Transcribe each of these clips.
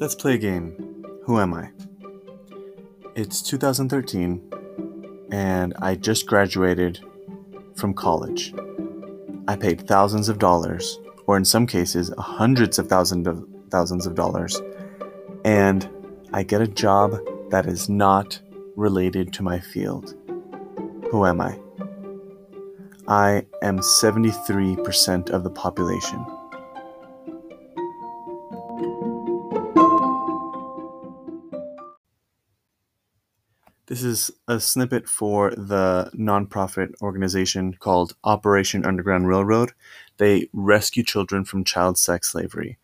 Let's play a game. Who am I? It's 2013, and I just graduated from college. I paid thousands of dollars, or in some cases, hundreds of thousands of thousands of dollars, and I get a job that is not related to my field. Who am I? I am 73% of the population. This is a snippet for the nonprofit organization called Operation Underground Railroad. They rescue children from child sex slavery.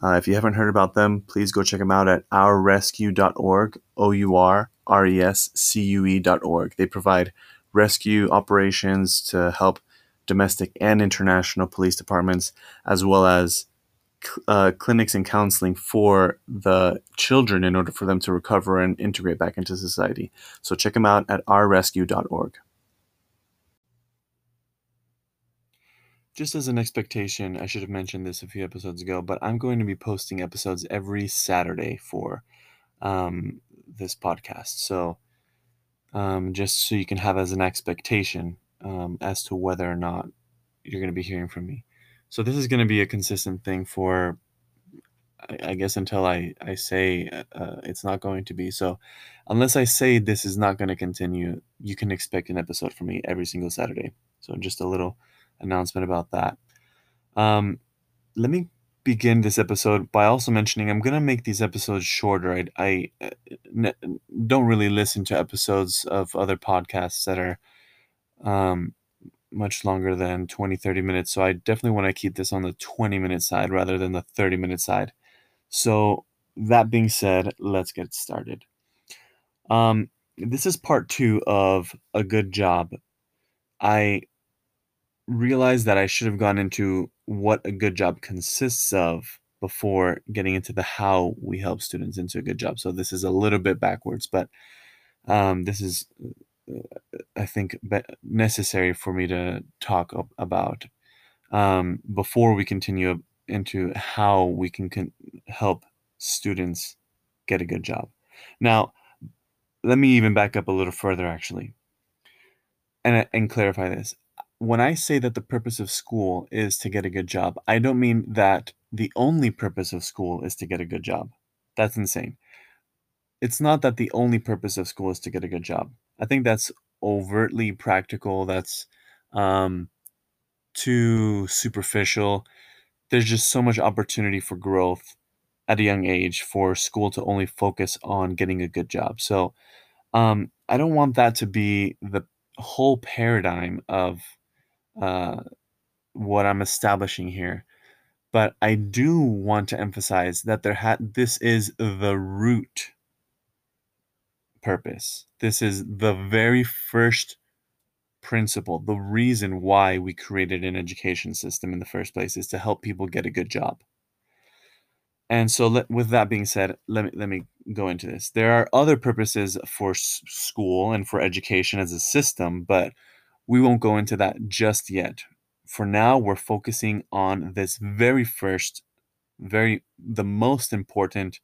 Uh, if you haven't heard about them, please go check them out at ourrescue.org, O U R R E S C U E.org. They provide rescue operations to help domestic and international police departments, as well as uh, clinics and counseling for the children in order for them to recover and integrate back into society. So check them out at ourrescue.org. Just as an expectation, I should have mentioned this a few episodes ago, but I'm going to be posting episodes every Saturday for um, this podcast. So um, just so you can have as an expectation um, as to whether or not you're going to be hearing from me. So this is going to be a consistent thing for, I, I guess, until I I say uh, it's not going to be. So unless I say this is not going to continue, you can expect an episode from me every single Saturday. So just a little announcement about that. Um, let me begin this episode by also mentioning I'm going to make these episodes shorter. I, I uh, don't really listen to episodes of other podcasts that are um, much longer than 20, 30 minutes. So I definitely want to keep this on the 20 minute side rather than the 30 minute side. So that being said, let's get started. Um, this is part two of a good job. I realized that I should have gone into what a good job consists of before getting into the how we help students into a good job. So this is a little bit backwards, but um, this is I think necessary for me to talk about um, before we continue into how we can con- help students get a good job. Now, let me even back up a little further, actually, and and clarify this. When I say that the purpose of school is to get a good job, I don't mean that the only purpose of school is to get a good job. That's insane. It's not that the only purpose of school is to get a good job. I think that's overtly practical. That's um, too superficial. There's just so much opportunity for growth at a young age for school to only focus on getting a good job. So um, I don't want that to be the whole paradigm of uh, what I'm establishing here. But I do want to emphasize that there had this is the root purpose. This is the very first principle, the reason why we created an education system in the first place is to help people get a good job. And so, let, with that being said, let me let me go into this. There are other purposes for s- school and for education as a system, but we won't go into that just yet. For now, we're focusing on this very first, very the most important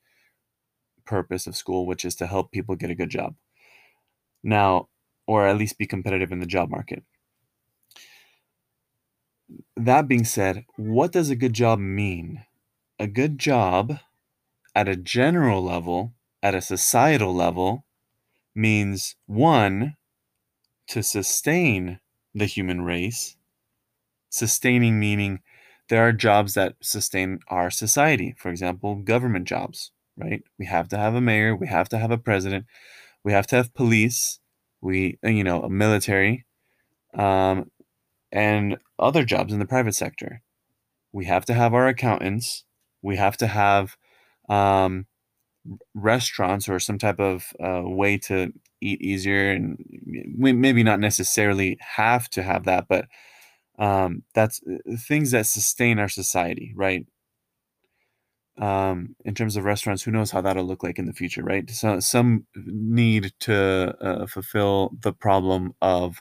purpose of school, which is to help people get a good job. Now, or at least be competitive in the job market. That being said, what does a good job mean? A good job at a general level, at a societal level, means one, to sustain the human race. Sustaining meaning there are jobs that sustain our society. For example, government jobs right? We have to have a mayor, we have to have a president, we have to have police, we uh, you know, a military, um, and other jobs in the private sector. We have to have our accountants. We have to have um, restaurants or some type of uh, way to eat easier, and we maybe not necessarily have to have that, but um, that's uh, things that sustain our society, right? Um, in terms of restaurants, who knows how that'll look like in the future, right? So some need to uh, fulfill the problem of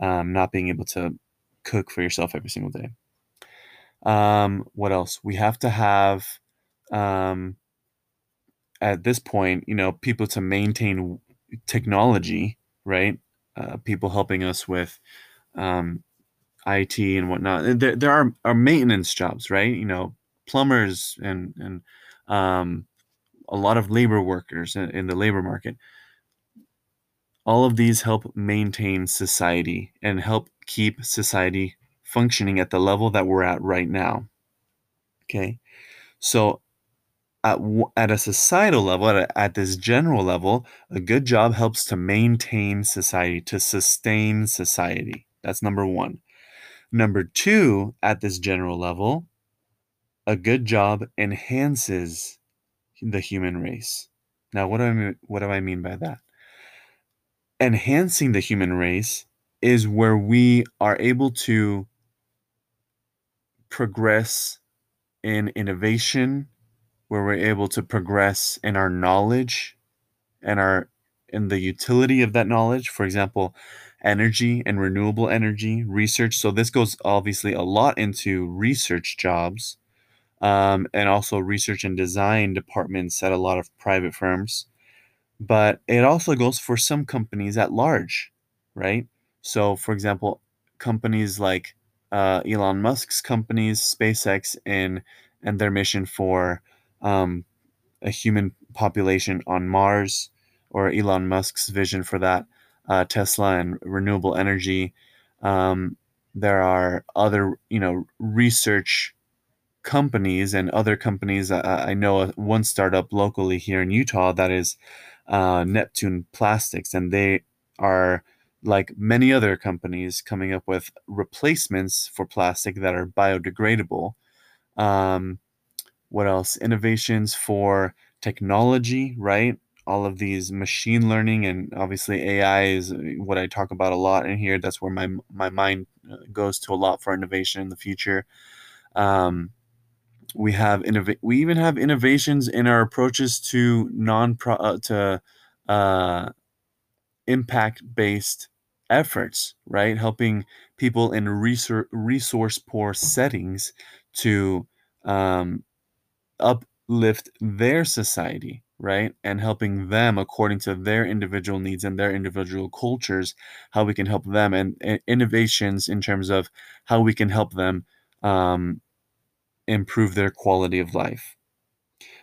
um, not being able to cook for yourself every single day. Um, what else? We have to have um, at this point, you know, people to maintain technology, right? Uh, people helping us with um, IT and whatnot. There, there are, are maintenance jobs, right? You know, plumbers and and um, a lot of labor workers in, in the labor market. All of these help maintain society and help keep society functioning at the level that we're at right now. Okay, so at, at a societal level, at, a, at this general level, a good job helps to maintain society, to sustain society. That's number one. Number two, at this general level, a good job enhances the human race. Now, what do I mean, what do I mean by that? Enhancing the human race is where we are able to progress in innovation, where we're able to progress in our knowledge and our in the utility of that knowledge. For example, energy and renewable energy research. So this goes obviously a lot into research jobs um, and also research and design departments at a lot of private firms. But it also goes for some companies at large, right? So, for example, companies like uh, Elon Musk's companies, SpaceX, and and their mission for um, a human population on Mars, or Elon Musk's vision for that, uh, Tesla and renewable energy. Um, there are other, you know, research companies and other companies. Uh, I know one startup locally here in Utah that is uh, Neptune Plastics, and they are like many other companies coming up with replacements for plastic that are biodegradable. Um, what else? Innovations for technology, right? All of these machine learning and obviously AI is what I talk about a lot in here. That's where my my mind uh, goes to a lot for innovation in the future. Um, we have innov- we even have innovations in our approaches to non uh, to uh, impact based efforts right? Helping people in resource resource poor settings to um, uplift their society right? And helping them according to their individual needs and their individual cultures how we can help them and, and innovations in terms of how we can help them um, improve their quality of life.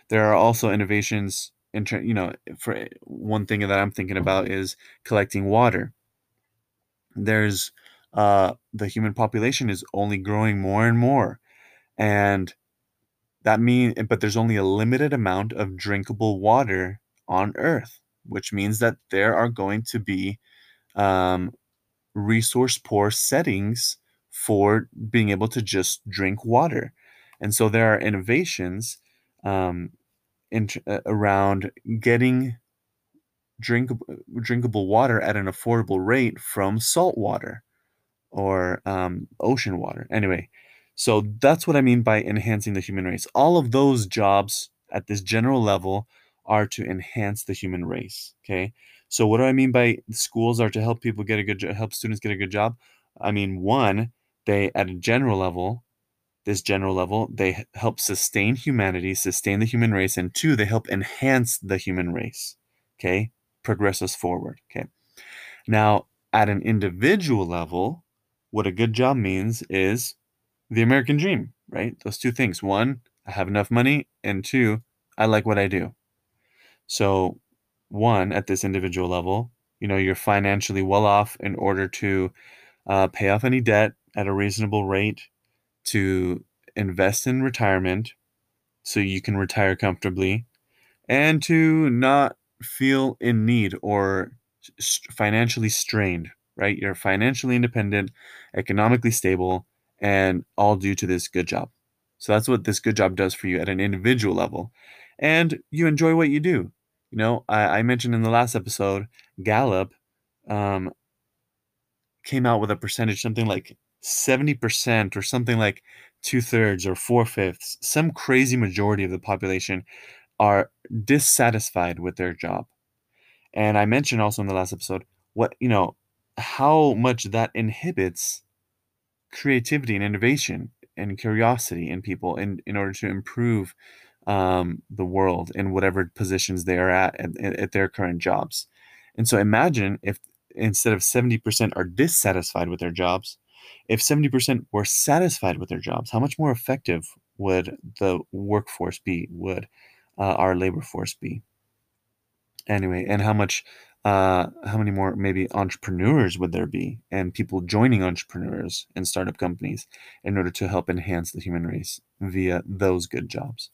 There are also innovations in you know for one thing that I'm thinking about is collecting water. There's uh, the human population is only growing more and more, and that mean but there's only a limited amount of drinkable water on Earth, which means that there are going to be um, resource poor settings for being able to just drink water. And so there are innovations um, in, uh, around getting drinkable, drinkable water at an affordable rate from salt water or um, ocean water. Anyway, so that's what I mean by enhancing the human race. All of those jobs at this general level are to enhance the human race. Okay. So what do I mean by schools are to help people get a good job, help students get a good job? I mean, one, they at a general level this general level, they help sustain humanity, sustain the human race, and two, they help enhance the human race. Okay, progress us forward. Okay, now at an individual level, what a good job means is the American dream, right? Those two things. One, I have enough money, and two, I like what I do. So, one, at this individual level, you know, you're financially well off in order to uh, pay off any debt at a reasonable rate to invest in retirement so you can retire comfortably and to not feel in need or financially strained, right? You're financially independent, economically stable, and all due to this good job. So that's what this good job does for you at an individual level. And you enjoy what you do. You know, I, I mentioned in the last episode, Gallup um, came out with a percentage, something like 70% or something like two thirds or four fifths, some crazy majority of the population are dissatisfied with their job. And I mentioned also in the last episode what, you know, how much that inhibits creativity and innovation and curiosity in people in, in order to improve um, the world in whatever positions they are at, at at their current jobs. And so imagine if instead of 70% are dissatisfied with their jobs, if 70% were satisfied with their jobs, how much more effective would the workforce be? Would uh, our labor force be? Anyway, and how much, uh, how many more maybe entrepreneurs would there be and people joining entrepreneurs and startup companies in order to help enhance the human race via those good jobs?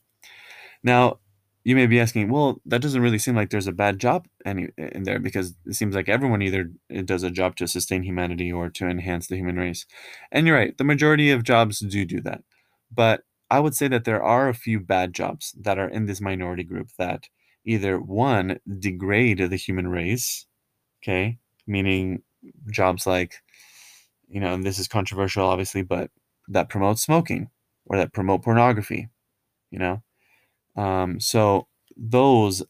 Now, you may be asking, well, that doesn't really seem like there's a bad job any in there because it seems like everyone either eh, does a job to sustain humanity or to enhance the human race. And you're right, the majority of jobs do do that. But I would say that there are a few bad jobs that are in this minority group that either one degrade the human race, okay, meaning jobs like, you know, and this is controversial obviously, but that promote smoking or that promote pornography, you know, um, so those,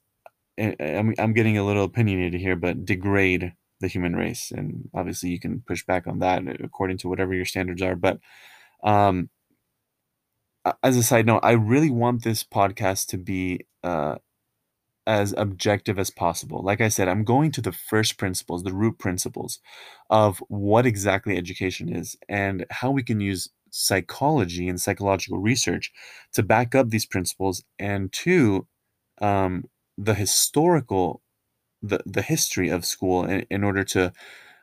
I'm, I'm getting a little opinionated here, but degrade the human race. And obviously, you can push back on that according to whatever your standards are. But um, as a side note, I really want this podcast to be uh, as objective as possible. Like I said, I'm going to the first principles, the root principles of what exactly education is and how we can use psychology and psychological research to back up these principles and to um, the historical the, the history of school in, in order to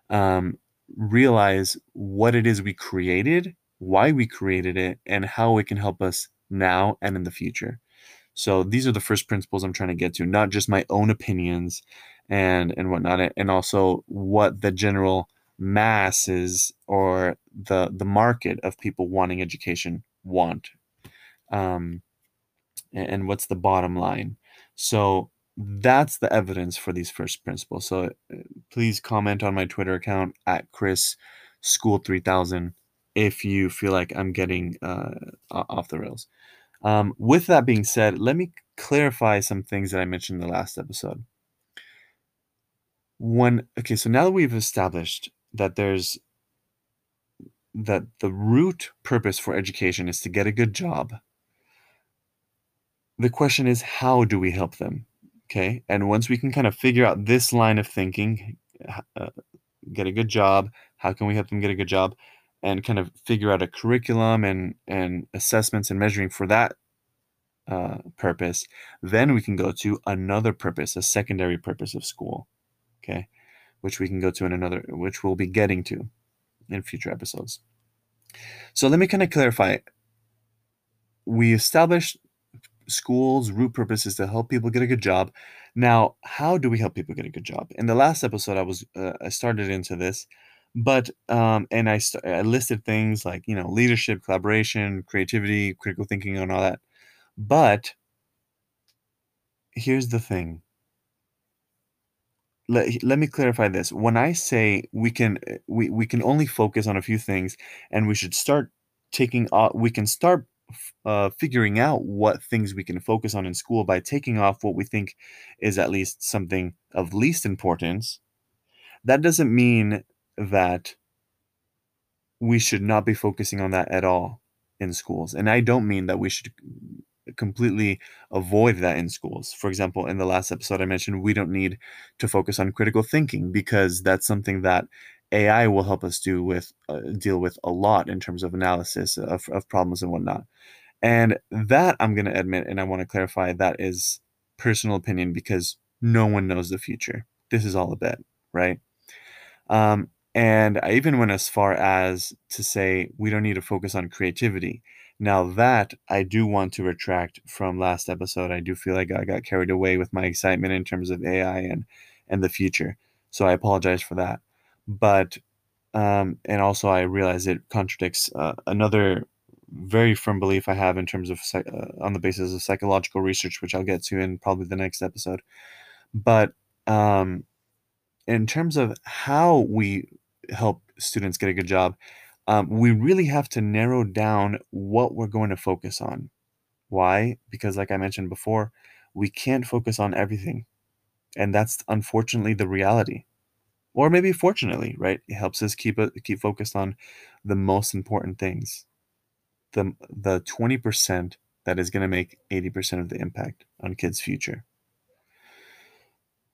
um, realize what it is we created why we created it and how it can help us now and in the future. So these are the first principles i'm trying to get to not just my own opinions and and whatnot and also what the general masses or the the market of people wanting education want. Um, and what's the bottom line? So that's the evidence for these first principles. So uh, please comment on my twitter account at chris school 3000 if you feel like i'm getting uh, off the rails. Um, with that being said let me clarify some things that i mentioned in the last episode. When okay so now that we've established that there's that the root purpose for education is to get a good job. The question is, how do we help them? Okay. And once we can kind of figure out this line of thinking, uh, get a good job, how can we help them get a good job? And kind of figure out a curriculum and, and assessments and measuring for that uh, purpose, then we can go to another purpose, a secondary purpose of school. Okay which we can go to in another, which we'll be getting to in future episodes. So let me kind of clarify. We established schools' root purpose is to help people get a good job. Now, how do we help people get a good job? In the last episode, I was uh, I started into this, but um, and I, st- I listed things like you know leadership, collaboration, creativity, critical thinking, and all that. But here's the thing: let, let me clarify this. When i say we can eh, we, we can only focus on a few things and we should start taking off we can start uh, figuring out what things we can focus on in school by taking off what we think is at least something of least importance that doesn't mean that we should not be focusing on that at all in schools. And i don't mean that we should completely avoid that in schools. For example, in the last episode, I mentioned we don't need to focus on critical thinking because that's something that AI will help us do with uh, deal with a lot in terms of analysis of, of problems and whatnot. And that I'm going to admit, and I want to clarify that is personal opinion because no one knows the future. This is all a bet, right? Um, and I even went as far as to say we don't need to focus on creativity now that I do want to retract from last episode. I do feel like I got carried away with my excitement in terms of AI and and the future. So I apologize for that. But um, and also I realize it contradicts uh, another very firm belief I have in terms of uh, on the basis of psychological research, which I'll get to in probably the next episode. But um, in terms of how we help students get a good job, um, we really have to narrow down what we're going to focus on. Why? Because, like I mentioned before, we can't focus on everything. And that's unfortunately the reality. Or maybe fortunately, right? It helps us keep it keep focused on the most important things. The the 20% that is going to make 80% of the impact on kids' future.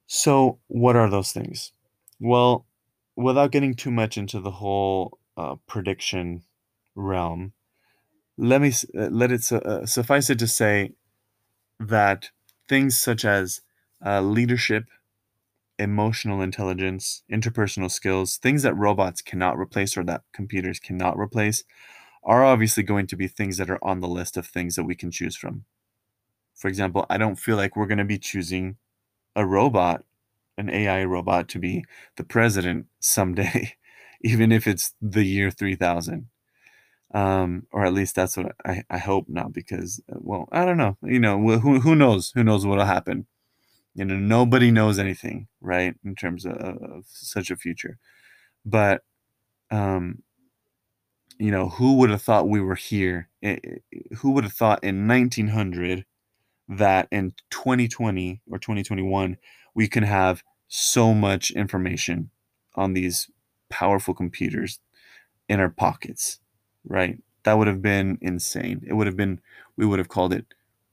So, what are those things? Well, without getting too much into the whole uh, prediction realm, let me uh, let it su- uh, suffice it to say that things such as uh, leadership, emotional intelligence, interpersonal skills, things that robots cannot replace or that computers cannot replace, are obviously going to be things that are on the list of things that we can choose from. For example, I don't feel like we're going to be choosing a robot, an AI robot, to be the president someday, even if it's the year 3000. Um, or at least that's what I, I hope not, because, uh, well, I don't know. You know, who, who knows? Who knows what'll happen? You know, nobody knows anything, right, in terms of, of such a future. But, um, you know, who would have thought we were here? Who would have thought in 1900 that in 2020 or 2021 we can have so much information on these powerful computers in our pockets, right? That would have been insane. It would have been, we would have called it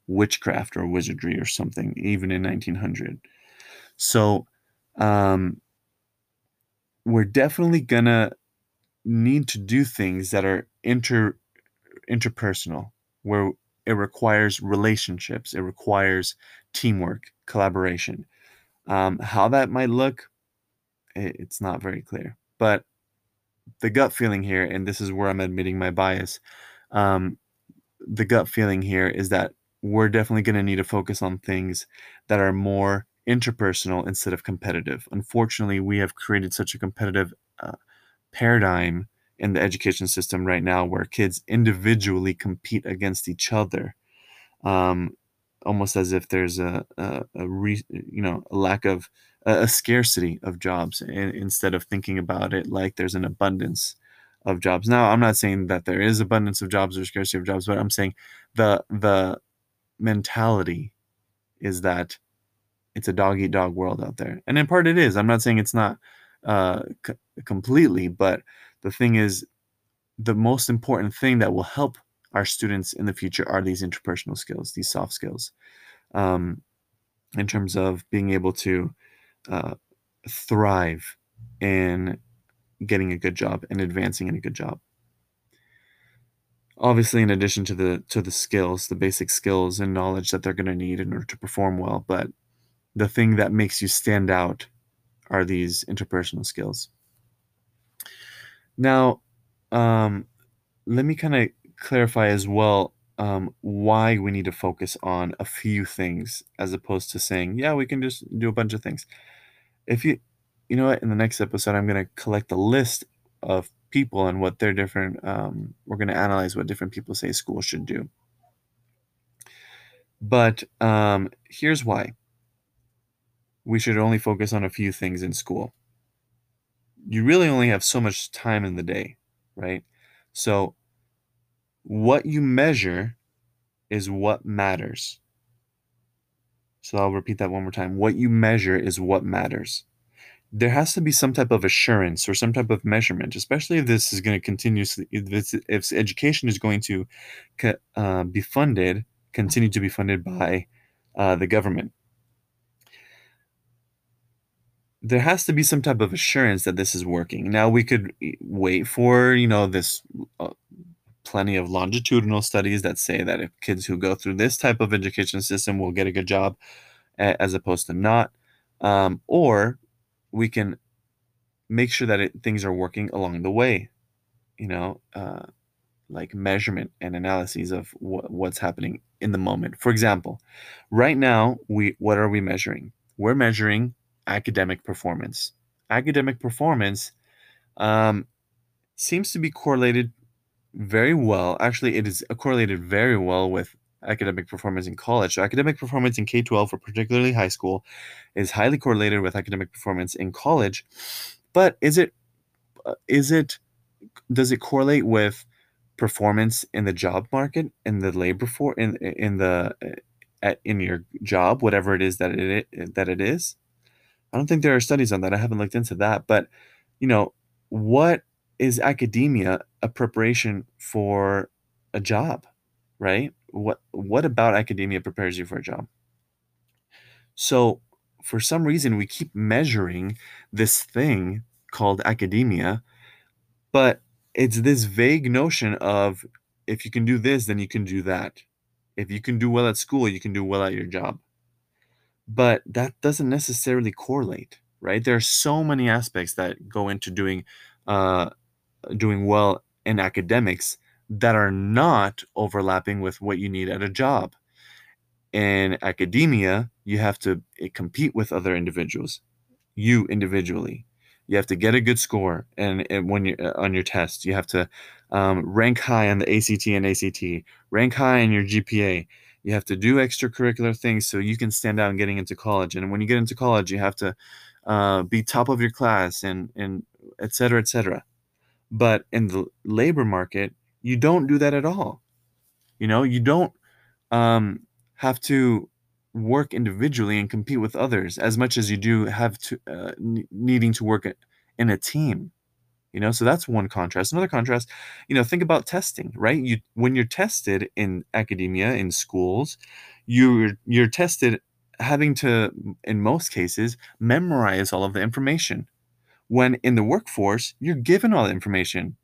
witchcraft or wizardry or something, even in 1900. So, um, we're definitely gonna need to do things that are inter interpersonal, where it requires relationships, it requires teamwork, collaboration. Um, how that might look, it, it's not very clear. But the gut feeling here, and this is where I'm admitting my bias, um, the gut feeling here is that we're definitely going to need to focus on things that are more interpersonal instead of competitive. Unfortunately, we have created such a competitive uh, paradigm in the education system right now where kids individually compete against each other um, almost as if there's a, a, a re, you know a lack of a, scarcity of jobs instead of thinking about it like there's an abundance of jobs. Now i'm not saying that there is abundance of jobs or scarcity of jobs but i'm saying the the mentality is that it's a dog eat dog world out there. And in part it is. I'm not saying it's not uh, c- completely but the thing is the most important thing that will help our students in the future are these interpersonal skills, these soft skills, um, in terms of being able to uh, thrive in getting a good job and advancing in a good job. Obviously, in addition to the to the skills, the basic skills and knowledge that they're going to need in order to perform well, but the thing that makes you stand out are these interpersonal skills. Now, um, let me kind of clarify as well um, why we need to focus on a few things as opposed to saying, yeah, we can just do a bunch of things. If you, you know what, in the next episode, I'm going to collect a list of people and what their different, um, we're going to analyze what different people say school should do. But um, here's why we should only focus on a few things in school. You really only have so much time in the day, right? So, what you measure is what matters. So, I'll repeat that one more time. What you measure is what matters. There has to be some type of assurance or some type of measurement, especially if this is going to continuously, if, if education is going to uh, be funded, continue to be funded by uh, the government there has to be some type of assurance that this is working. Now we could wait for you know this uh, plenty of longitudinal studies that say that if kids who go through this type of education system will get a good job as opposed to not, um, or we can make sure that it, things are working along the way. You know, uh, like measurement and analyses of wh- what's happening in the moment. For example, right now we what are we measuring? We're measuring academic performance. Academic performance um, seems to be correlated very well. Actually, it is correlated very well with academic performance in college. So academic performance in K 12, or particularly high school, is highly correlated with academic performance in college. But is it, uh, it, does it correlate with performance in the job market, in the labor for, in, in the, uh, at, in your job, whatever it is that it, that it is? I don't think there are studies on that. I haven't looked into that. But, you know, what is academia a preparation for a job, right? what what about academia prepares you for a job? So for some reason we keep measuring this thing called academia, but it's this vague notion of if you can do this, then you can do that. If you can do well at school, you can do well at your job. But that doesn't necessarily correlate, right? There are so many aspects that go into doing uh, doing well in academics that are not overlapping with what you need at a job. In academia, you have to eh, compete with other individuals, you individually. You have to get a good score, and, and when you uh, on your test, you have to um, rank high on the ACT and ACT, rank high in your GPA. You have to do extracurricular things so you can stand out in getting into college. And when you get into college, you have to uh, be top of your class, and and et cetera, et cetera. But in the labor market, you don't do that at all. You know, you don't um, have to work individually and compete with others as much as you do have to uh, needing to work in a team you know? So that's one contrast. Another contrast you know think about testing right? You when you're tested in academia in schools you're you're tested having to in most cases memorize all of the information when in the workforce you're given all the information.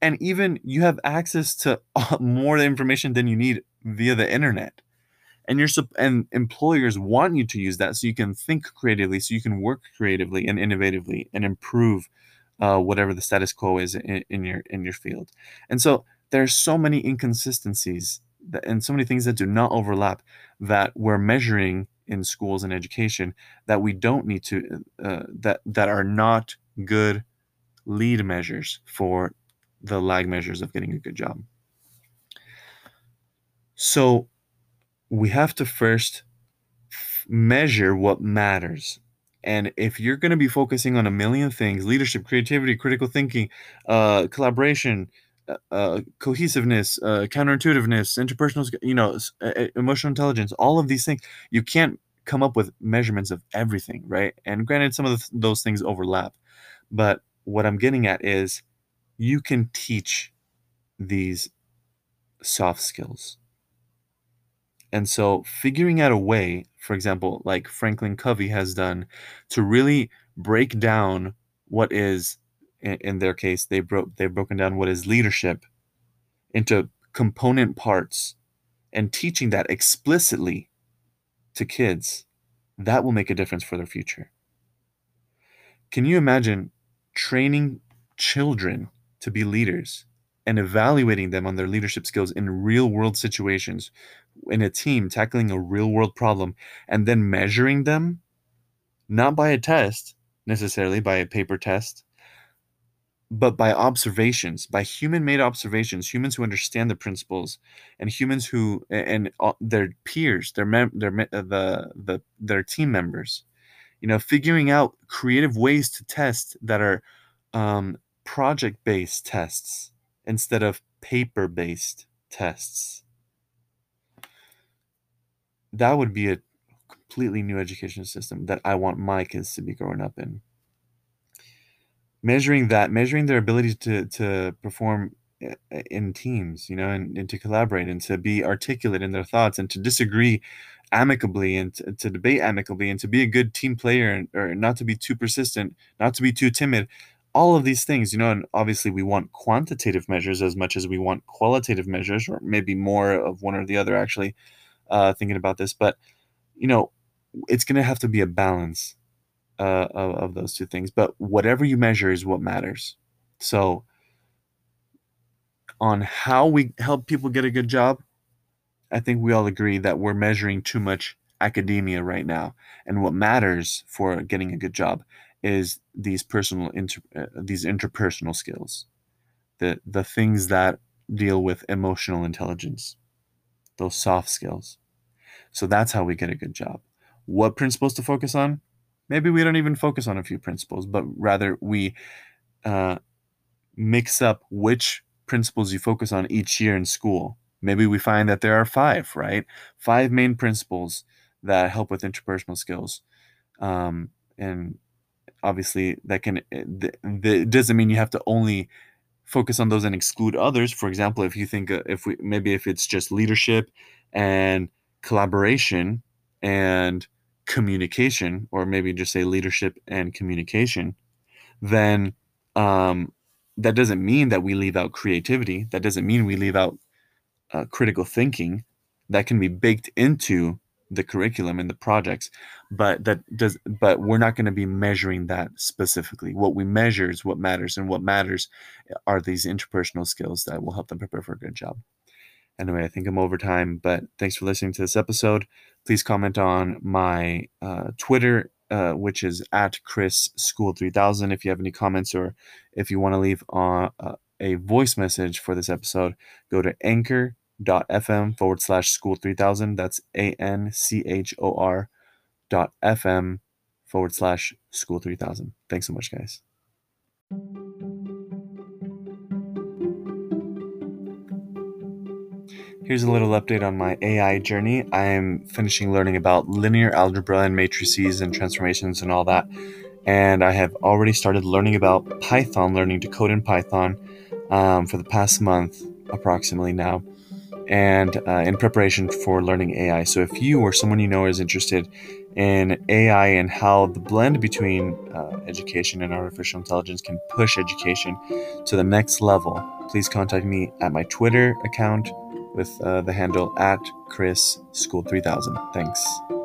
And even you have access to more information than you need via the internet. And you're and employers want you to use that so you can think creatively so you can work creatively and innovatively and improve uh, whatever the status quo is in, in, your in your field. And so there's so many inconsistencies that, and so many things that do not overlap that we're measuring in schools and education that we don't need to uh, that that are not good lead measures for the lag measures of getting a good job so we have to first measure what matters. And if you're going to be focusing on a million things leadership, creativity, critical thinking, uh, collaboration, uh, uh cohesiveness, uh, counterintuitiveness, interpersonal, you know, emotional intelligence, all of these things, you can't come up with measurements of everything, right? And granted, some of the, those things overlap. But what I'm getting at is you can teach these soft skills and so figuring out a way, for example, like Franklin Covey has done, to really break down what is, in, their case, they broke they've broken down what is leadership into component parts and teaching that explicitly to kids, that will make a difference for their future. Can you imagine training children to be leaders and evaluating them on their leadership skills in real world situations in a team tackling a real world problem and then measuring them not by a test necessarily by a paper test but by observations by human made observations humans who understand the principles and humans who and their peers their mem- their uh, the the their team members you know figuring out creative ways to test that are um, project based tests instead of paper based tests that would be a completely new education system that I want my kids to be growing up in. Measuring that, measuring their ability to to perform eh, eh, in teams, you know, and, and to collaborate and to be articulate in their thoughts and to disagree amicably and to, to debate amicably and to be a good team player and, or not to be too persistent, not to be too timid. All of these things, you know, and obviously we want quantitative measures as much as we want qualitative measures, or maybe more of one or the other actually uh, thinking about this, but you know, it's going to have to be a balance uh, of, of those two things. But whatever you measure is what matters. So, on how we help people get a good job, I think we all agree that we're measuring too much academia right now. And what matters for getting a good job is these personal inter, uh, these interpersonal skills, the the things that deal with emotional intelligence those soft skills. So that's how we get a good job. What principles to focus on? Maybe we don't even focus on a few principles, but rather we uh, mix up which principles you focus on each year in school. Maybe we find that there are five, right? Five main principles that help with interpersonal skills. Um, and obviously, that can, it, it doesn't mean you have to only focus on those and exclude others. For example, if you think uh, if we maybe if it's just leadership and collaboration and communication, or maybe just say leadership and communication, then um, that doesn't mean that we leave out creativity. That doesn't mean we leave out uh, critical thinking. That can be baked into the curriculum and the projects but that does but we're not going to be measuring that specifically what we measure is what matters and what matters are these interpersonal skills that will help them prepare for a good job anyway i think i'm over time but thanks for listening to this episode please comment on my uh, twitter uh, which is at chris school 3000 if you have any comments or if you want to leave uh, a voice message for this episode go to anchor anchor.fm forward slash school 3000. That's A N C H O R dot FM forward slash school 3000. Thanks so much, guys. Here's a little update on my AI journey. I am finishing learning about linear algebra and matrices and transformations and all that. And I have already started learning about Python, learning to code in Python um, for the past month approximately now and uh, in preparation for learning AI. So, if you or someone you know is interested in AI and how the blend between uh, education and artificial intelligence can push education to the next level, please contact me at my Twitter account with uh, the handle at Chris School 3000. Thanks.